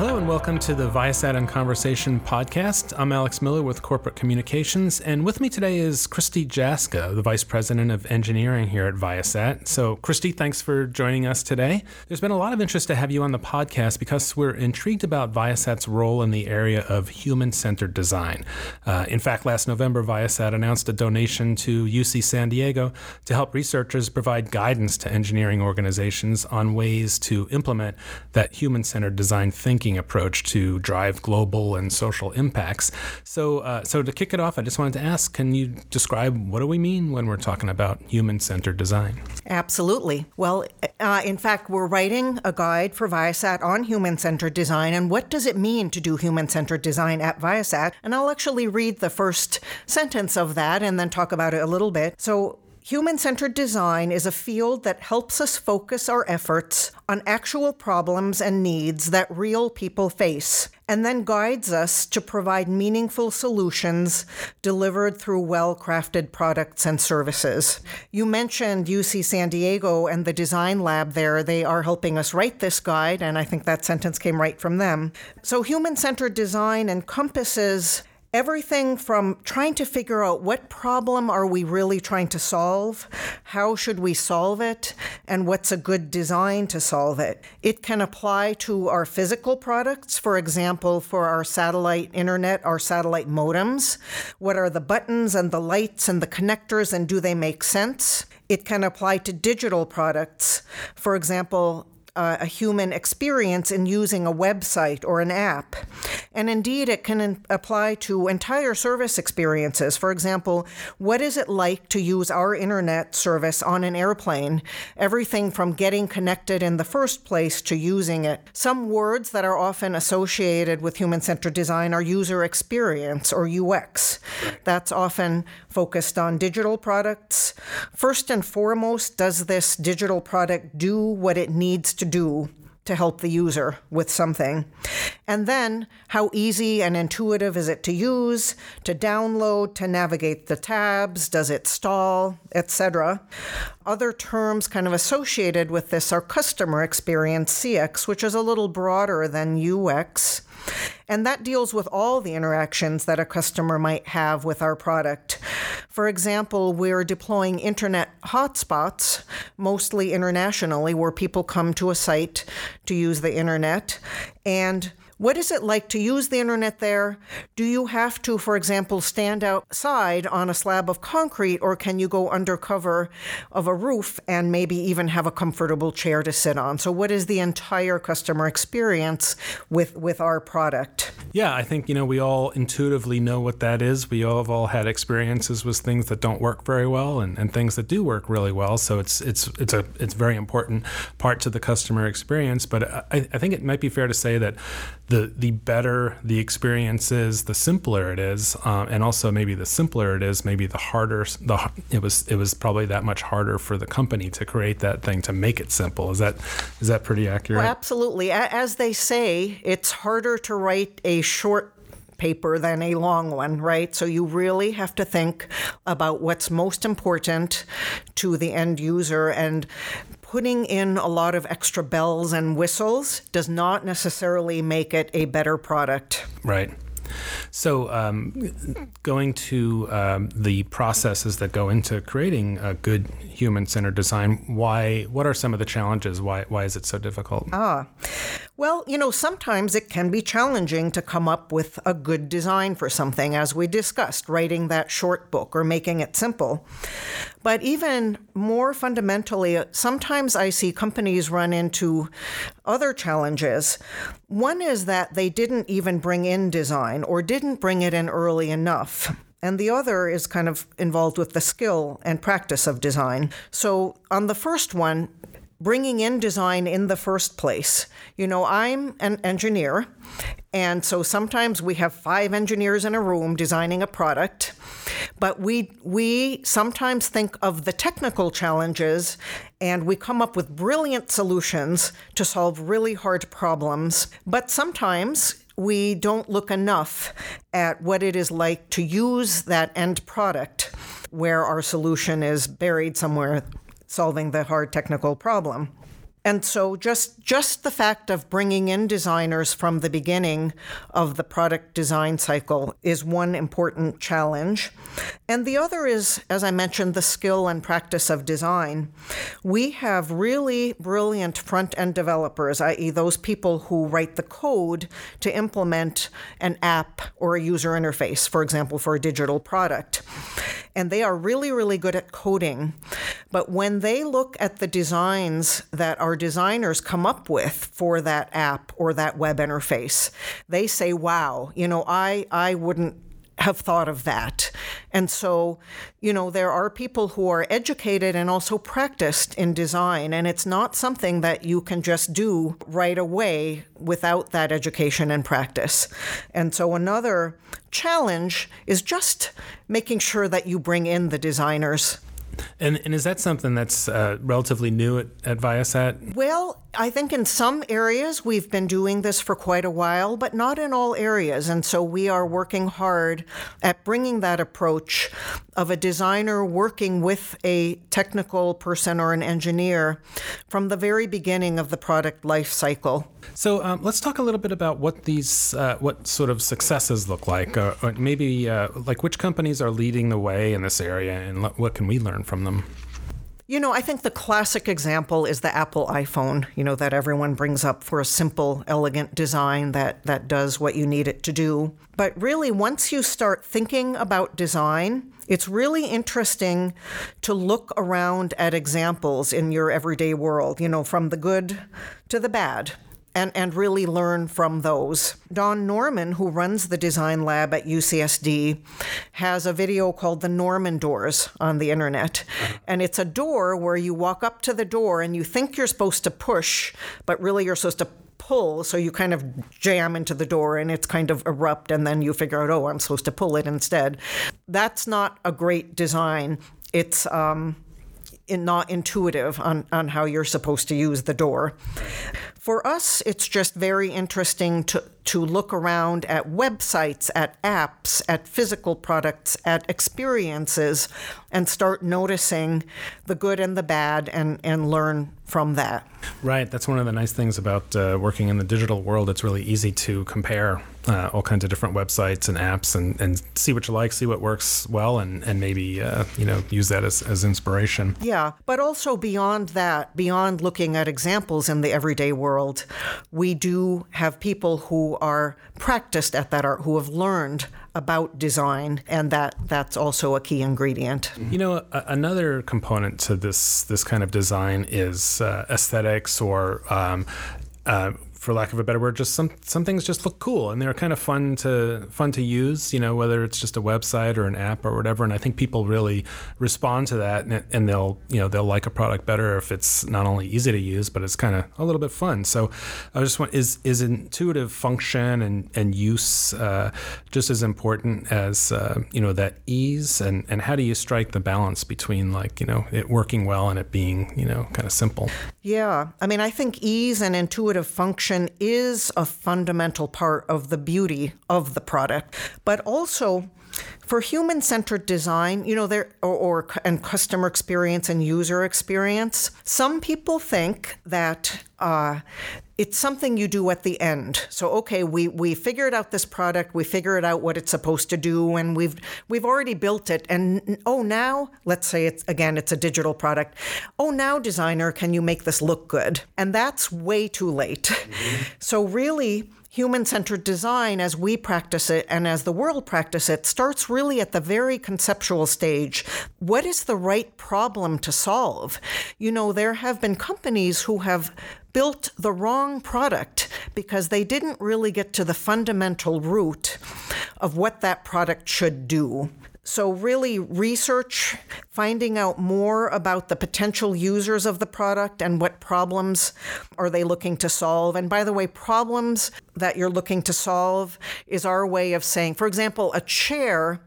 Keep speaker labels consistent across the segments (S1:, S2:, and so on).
S1: Hello and welcome to the Viasat and Conversation podcast. I'm Alex Miller with Corporate Communications, and with me today is Christy Jaska, the Vice President of Engineering here at Viasat. So, Christy, thanks for joining us today. There's been a lot of interest to have you on the podcast because we're intrigued about Viasat's role in the area of human centered design. Uh, in fact, last November, Viasat announced a donation to UC San Diego to help researchers provide guidance to engineering organizations on ways to implement that human centered design thinking thinking approach to drive global and social impacts. So, uh, so to kick it off, I just wanted to ask: Can you describe what do we mean when we're talking about human-centered design?
S2: Absolutely. Well, uh, in fact, we're writing a guide for Viasat on human-centered design, and what does it mean to do human-centered design at Viasat? And I'll actually read the first sentence of that and then talk about it a little bit. So. Human centered design is a field that helps us focus our efforts on actual problems and needs that real people face, and then guides us to provide meaningful solutions delivered through well crafted products and services. You mentioned UC San Diego and the design lab there. They are helping us write this guide, and I think that sentence came right from them. So, human centered design encompasses everything from trying to figure out what problem are we really trying to solve, how should we solve it, and what's a good design to solve it. It can apply to our physical products, for example, for our satellite internet, our satellite modems. What are the buttons and the lights and the connectors, and do they make sense? It can apply to digital products. For example, uh, a human experience in using a website or an app. And indeed, it can in- apply to entire service experiences. For example, what is it like to use our internet service on an airplane? Everything from getting connected in the first place to using it. Some words that are often associated with human centered design are user experience or UX. That's often focused on digital products. First and foremost, does this digital product do what it needs to do to help the user with something. And then, how easy and intuitive is it to use, to download, to navigate the tabs? Does it stall, etc.? Other terms kind of associated with this are customer experience, CX, which is a little broader than UX. And that deals with all the interactions that a customer might have with our product. For example, we're deploying internet hotspots, mostly internationally, where people come to a site to use the internet. And what is it like to use the internet there? Do you have to, for example, stand outside on a slab of concrete, or can you go under cover of a roof and maybe even have a comfortable chair to sit on? So, what is the entire customer experience with, with our product?
S1: Yeah, I think you know we all intuitively know what that is. We all have all had experiences with things that don't work very well and, and things that do work really well. So it's it's it's a it's very important part to the customer experience. But I, I think it might be fair to say that the the better the experience is, the simpler it is, uh, and also maybe the simpler it is, maybe the harder the it was it was probably that much harder for the company to create that thing to make it simple. Is that is that pretty accurate?
S2: Well, absolutely. As they say, it's harder to write a short paper than a long one, right? So you really have to think about what's most important to the end user and putting in a lot of extra bells and whistles does not necessarily make it a better product.
S1: Right. So, um, going to um, the processes that go into creating a good human-centered design, why? What are some of the challenges? Why? Why is it so difficult?
S2: Ah, well, you know, sometimes it can be challenging to come up with a good design for something, as we discussed, writing that short book or making it simple. But even more fundamentally, uh, sometimes I see companies run into other challenges. One is that they didn't even bring in design or didn't bring it in early enough. And the other is kind of involved with the skill and practice of design. So, on the first one, bringing in design in the first place. You know, I'm an engineer, and so sometimes we have five engineers in a room designing a product, but we we sometimes think of the technical challenges and we come up with brilliant solutions to solve really hard problems, but sometimes we don't look enough at what it is like to use that end product where our solution is buried somewhere solving the hard technical problem. And so just just the fact of bringing in designers from the beginning of the product design cycle is one important challenge. And the other is as I mentioned the skill and practice of design. We have really brilliant front-end developers, i.e. those people who write the code to implement an app or a user interface, for example, for a digital product. And they are really really good at coding. But when they look at the designs that are our designers come up with for that app or that web interface. They say, wow, you know, I, I wouldn't have thought of that. And so, you know, there are people who are educated and also practiced in design, and it's not something that you can just do right away without that education and practice. And so, another challenge is just making sure that you bring in the designers
S1: and, and is that something that's uh, relatively new at, at Viasat?
S2: Well, I think in some areas we've been doing this for quite a while, but not in all areas. And so we are working hard at bringing that approach of a designer working with a technical person or an engineer from the very beginning of the product life cycle.
S1: So um, let's talk a little bit about what these, uh, what sort of successes look like, or, or maybe uh, like which companies are leading the way in this area, and what can we learn from them.
S2: You know, I think the classic example is the Apple iPhone, you know, that everyone brings up for a simple, elegant design that, that does what you need it to do. But really, once you start thinking about design, it's really interesting to look around at examples in your everyday world, you know, from the good to the bad and, and really learn from those. Don Norman, who runs the design lab at UCSD, has a video called The Norman Doors on the internet. And it's a door where you walk up to the door and you think you're supposed to push, but really you're supposed to pull. So you kind of jam into the door and it's kind of erupt, and then you figure out, oh, I'm supposed to pull it instead. That's not a great design. It's, um, not intuitive on, on how you're supposed to use the door. For us, it's just very interesting to, to look around at websites, at apps, at physical products, at experiences, and start noticing the good and the bad and, and learn from that.
S1: Right. That's one of the nice things about uh, working in the digital world. It's really easy to compare uh, all kinds of different websites and apps and, and see what you like, see what works well, and, and maybe uh, you know use that as, as inspiration.
S2: Yeah, but also beyond that, beyond looking at examples in the everyday world, we do have people who are practiced at that art, who have learned about design, and that that's also a key ingredient.
S1: You know, a, another component to this this kind of design is uh, aesthetics or um, uh, for lack of a better word, just some some things just look cool and they're kind of fun to fun to use. You know, whether it's just a website or an app or whatever. And I think people really respond to that, and, and they'll you know they'll like a product better if it's not only easy to use, but it's kind of a little bit fun. So I just want is is intuitive function and and use uh, just as important as uh, you know that ease and and how do you strike the balance between like you know it working well and it being you know kind of simple.
S2: Yeah, I mean I think ease and intuitive function is a fundamental part of the beauty of the product, but also for human-centered design, you know, there or, or, and customer experience and user experience. Some people think that uh, it's something you do at the end. So okay, we we figured out this product, we figured out what it's supposed to do, and we've we've already built it. And oh, now let's say it's again it's a digital product. Oh, now designer, can you make this look good? And that's way too late. Mm-hmm. So really human centered design as we practice it and as the world practice it starts really at the very conceptual stage. What is the right problem to solve? You know, there have been companies who have built the wrong product because they didn't really get to the fundamental root of what that product should do. So, really, research, finding out more about the potential users of the product and what problems are they looking to solve. And by the way, problems that you're looking to solve is our way of saying, for example, a chair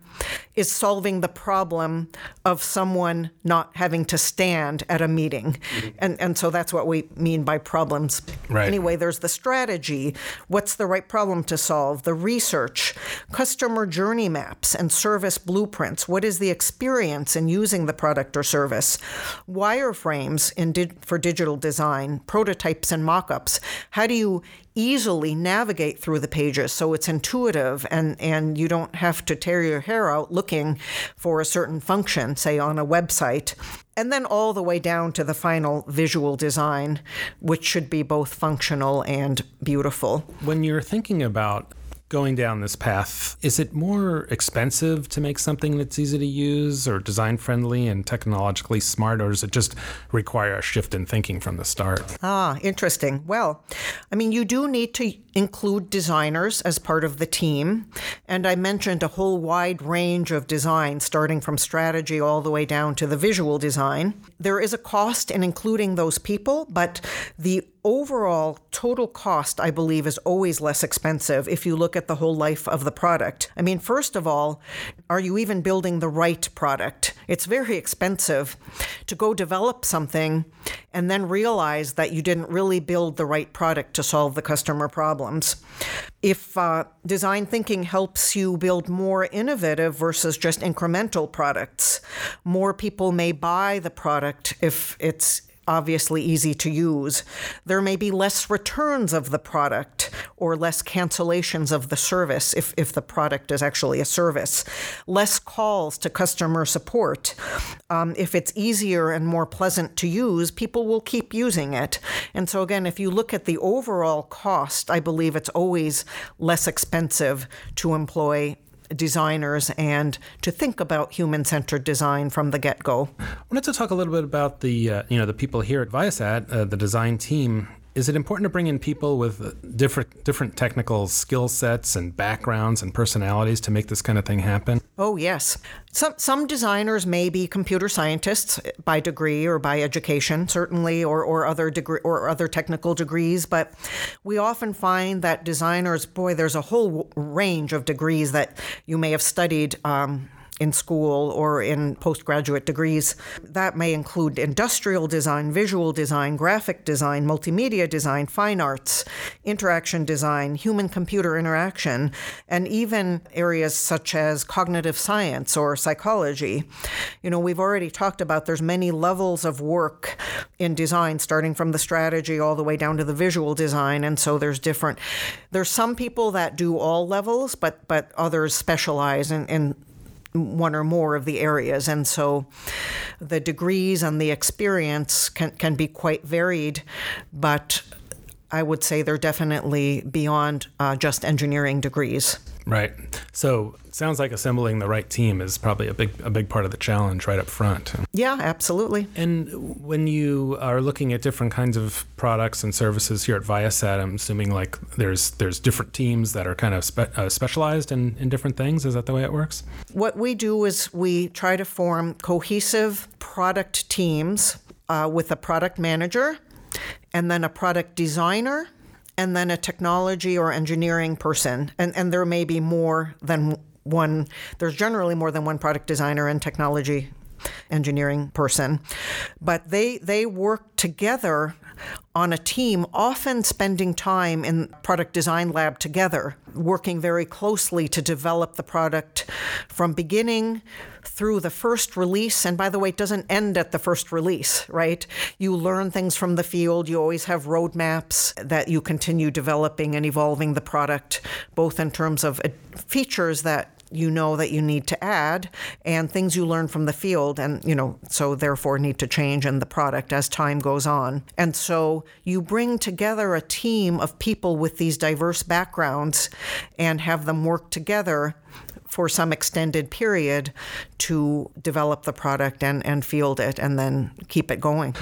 S2: is solving the problem of someone not having to stand at a meeting. Mm-hmm. And, and so that's what we mean by problems.
S1: Right.
S2: Anyway, there's the strategy. What's the right problem to solve? The research, customer journey maps, and service blueprints. What is the experience in using the product or service? Wireframes in di- for digital design, prototypes and mock ups. How do you easily navigate through the pages so it's intuitive and, and you don't have to tear your hair out looking for a certain function, say on a website. And then all the way down to the final visual design, which should be both functional and beautiful.
S1: When you're thinking about going down this path, is it more expensive to make something that's easy to use or design friendly and technologically smart, or does it just require a shift in thinking from the start?
S2: Ah, interesting. Well, I mean, you do need to include designers as part of the team. And I mentioned a whole wide range of design, starting from strategy all the way down to the visual design. There is a cost in including those people, but the overall total cost, I believe, is always less expensive if you look at the whole life of the product. I mean, first of all, are you even building the right product? It's very expensive to go develop something and then realize that you didn't really build the right product to solve the customer problems. If uh, design thinking helps you build more innovative versus just incremental products, more people may buy the product if it's obviously easy to use. There may be less returns of the product or less cancellations of the service if, if the product is actually a service, less calls to customer support. Um, if it's easier and more pleasant to use, people will keep using it. And so, again, if you look at the overall cost, I believe it's always less expensive to employ designers and to think about human-centered design from the get-go.
S1: I wanted to talk a little bit about the uh, you know the people here at Viasat, uh, the design team is it important to bring in people with different different technical skill sets and backgrounds and personalities to make this kind of thing happen?
S2: Oh yes. Some some designers may be computer scientists by degree or by education, certainly, or, or other degree or other technical degrees. But we often find that designers, boy, there's a whole range of degrees that you may have studied. Um, in school or in postgraduate degrees. That may include industrial design, visual design, graphic design, multimedia design, fine arts, interaction design, human computer interaction, and even areas such as cognitive science or psychology. You know, we've already talked about there's many levels of work in design starting from the strategy all the way down to the visual design and so there's different there's some people that do all levels but but others specialize in, in one or more of the areas. And so the degrees and the experience can, can be quite varied, but I would say they're definitely beyond uh, just engineering degrees.
S1: Right. So sounds like assembling the right team is probably a big a big part of the challenge right up front.
S2: Yeah, absolutely.
S1: And when you are looking at different kinds of products and services here at Viasat, I'm assuming like there's there's different teams that are kind of spe- uh, specialized in, in different things. Is that the way it works?
S2: What we do is we try to form cohesive product teams uh, with a product manager and then a product designer and then a technology or engineering person. And, and there may be more than one, there's generally more than one product designer and technology engineering person. But they, they work together on a team, often spending time in product design lab together, working very closely to develop the product from beginning through the first release. And by the way, it doesn't end at the first release, right? You learn things from the field. You always have roadmaps that you continue developing and evolving the product, both in terms of uh, features that you know that you need to add and things you learn from the field and you know so therefore need to change in the product as time goes on and so you bring together a team of people with these diverse backgrounds and have them work together for some extended period to develop the product and, and field it and then keep it going.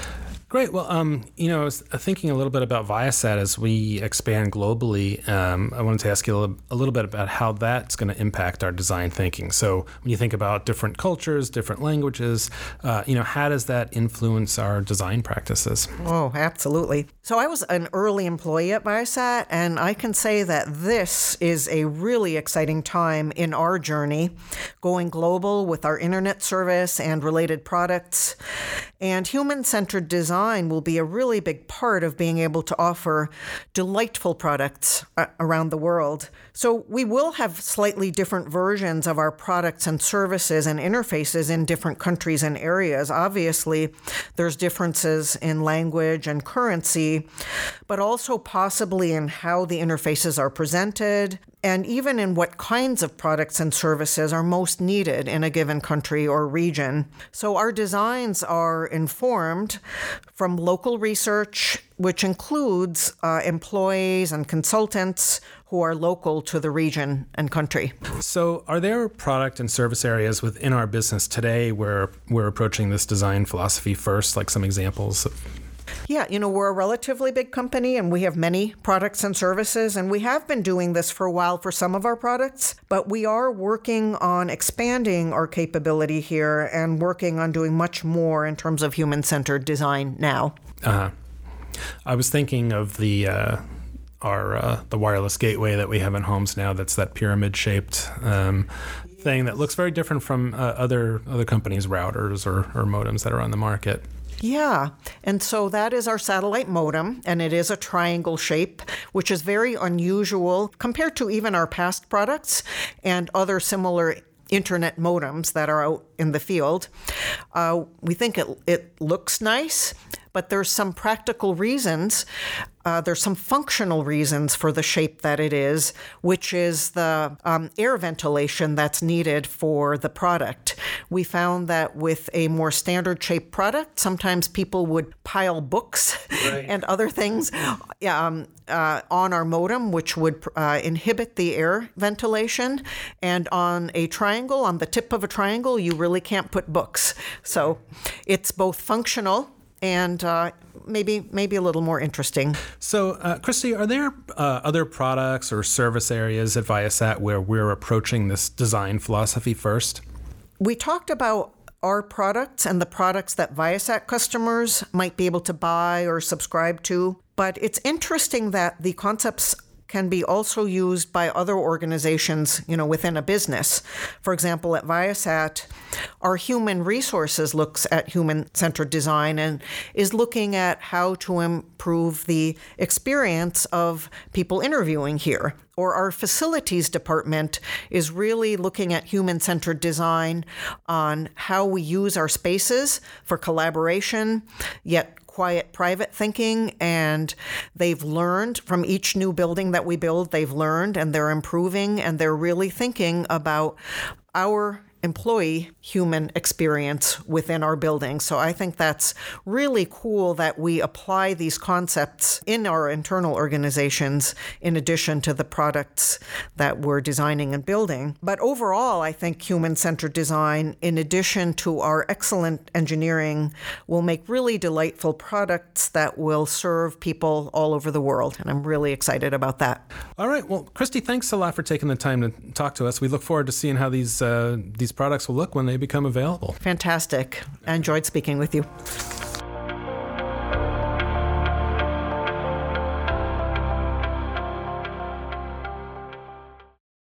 S1: Great. Well, um, you know, I was thinking a little bit about Viasat as we expand globally. Um, I wanted to ask you a little, a little bit about how that's going to impact our design thinking. So, when you think about different cultures, different languages, uh, you know, how does that influence our design practices?
S2: Oh, absolutely. So, I was an early employee at Viasat, and I can say that this is a really exciting time in our journey, going global with our internet service and related products. And human centered design will be a really big part of being able to offer delightful products around the world. So we will have slightly different versions of our products and services and interfaces in different countries and areas. Obviously, there's differences in language and currency, but also possibly in how the interfaces are presented, and even in what kinds of products and services are most needed in a given country or region. So our designs are informed from local research, which includes uh, employees and consultants who are local to the region and country.
S1: So, are there product and service areas within our business today where we're approaching this design philosophy first, like some examples?
S2: Yeah, you know, we're a relatively big company and we have many products and services, and we have been doing this for a while for some of our products, but we are working on expanding our capability here and working on doing much more in terms of human centered design now.
S1: Uh-huh. I was thinking of the. Uh, our uh, the wireless gateway that we have in homes now. That's that pyramid shaped um, thing that looks very different from uh, other other companies' routers or, or modems that are on the market.
S2: Yeah. And so that is our satellite modem, and it is a triangle shape, which is very unusual compared to even our past products and other similar internet modems that are out in the field. Uh, we think it, it looks nice, but there's some practical reasons uh, there's some functional reasons for the shape that it is, which is the um, air ventilation that's needed for the product. We found that with a more standard shaped product, sometimes people would pile books right. and other things um, uh, on our modem, which would uh, inhibit the air ventilation. And on a triangle, on the tip of a triangle, you really can't put books. So it's both functional and uh, maybe maybe a little more interesting.
S1: So, uh, Christy, are there uh, other products or service areas at Viasat where we're approaching this design philosophy first?
S2: We talked about our products and the products that Viasat customers might be able to buy or subscribe to. But it's interesting that the concepts can be also used by other organizations, you know, within a business. For example, at Viasat, our human resources looks at human-centered design and is looking at how to improve the experience of people interviewing here. Or our facilities department is really looking at human centered design on how we use our spaces for collaboration, yet quiet, private thinking, and they've learned from each new building that we build, they've learned and they're improving and they're really thinking about our employee human experience within our building. So I think that's really cool that we apply these concepts in our internal organizations in addition to the products that we're designing and building. But overall, I think human centered design, in addition to our excellent engineering, will make really delightful products that will serve people all over the world. And I'm really excited about that.
S1: All right. Well, Christy, thanks a lot for taking the time to talk to us. We look forward to seeing how these uh, these products will look when they become available.
S2: Fantastic. I enjoyed speaking with you.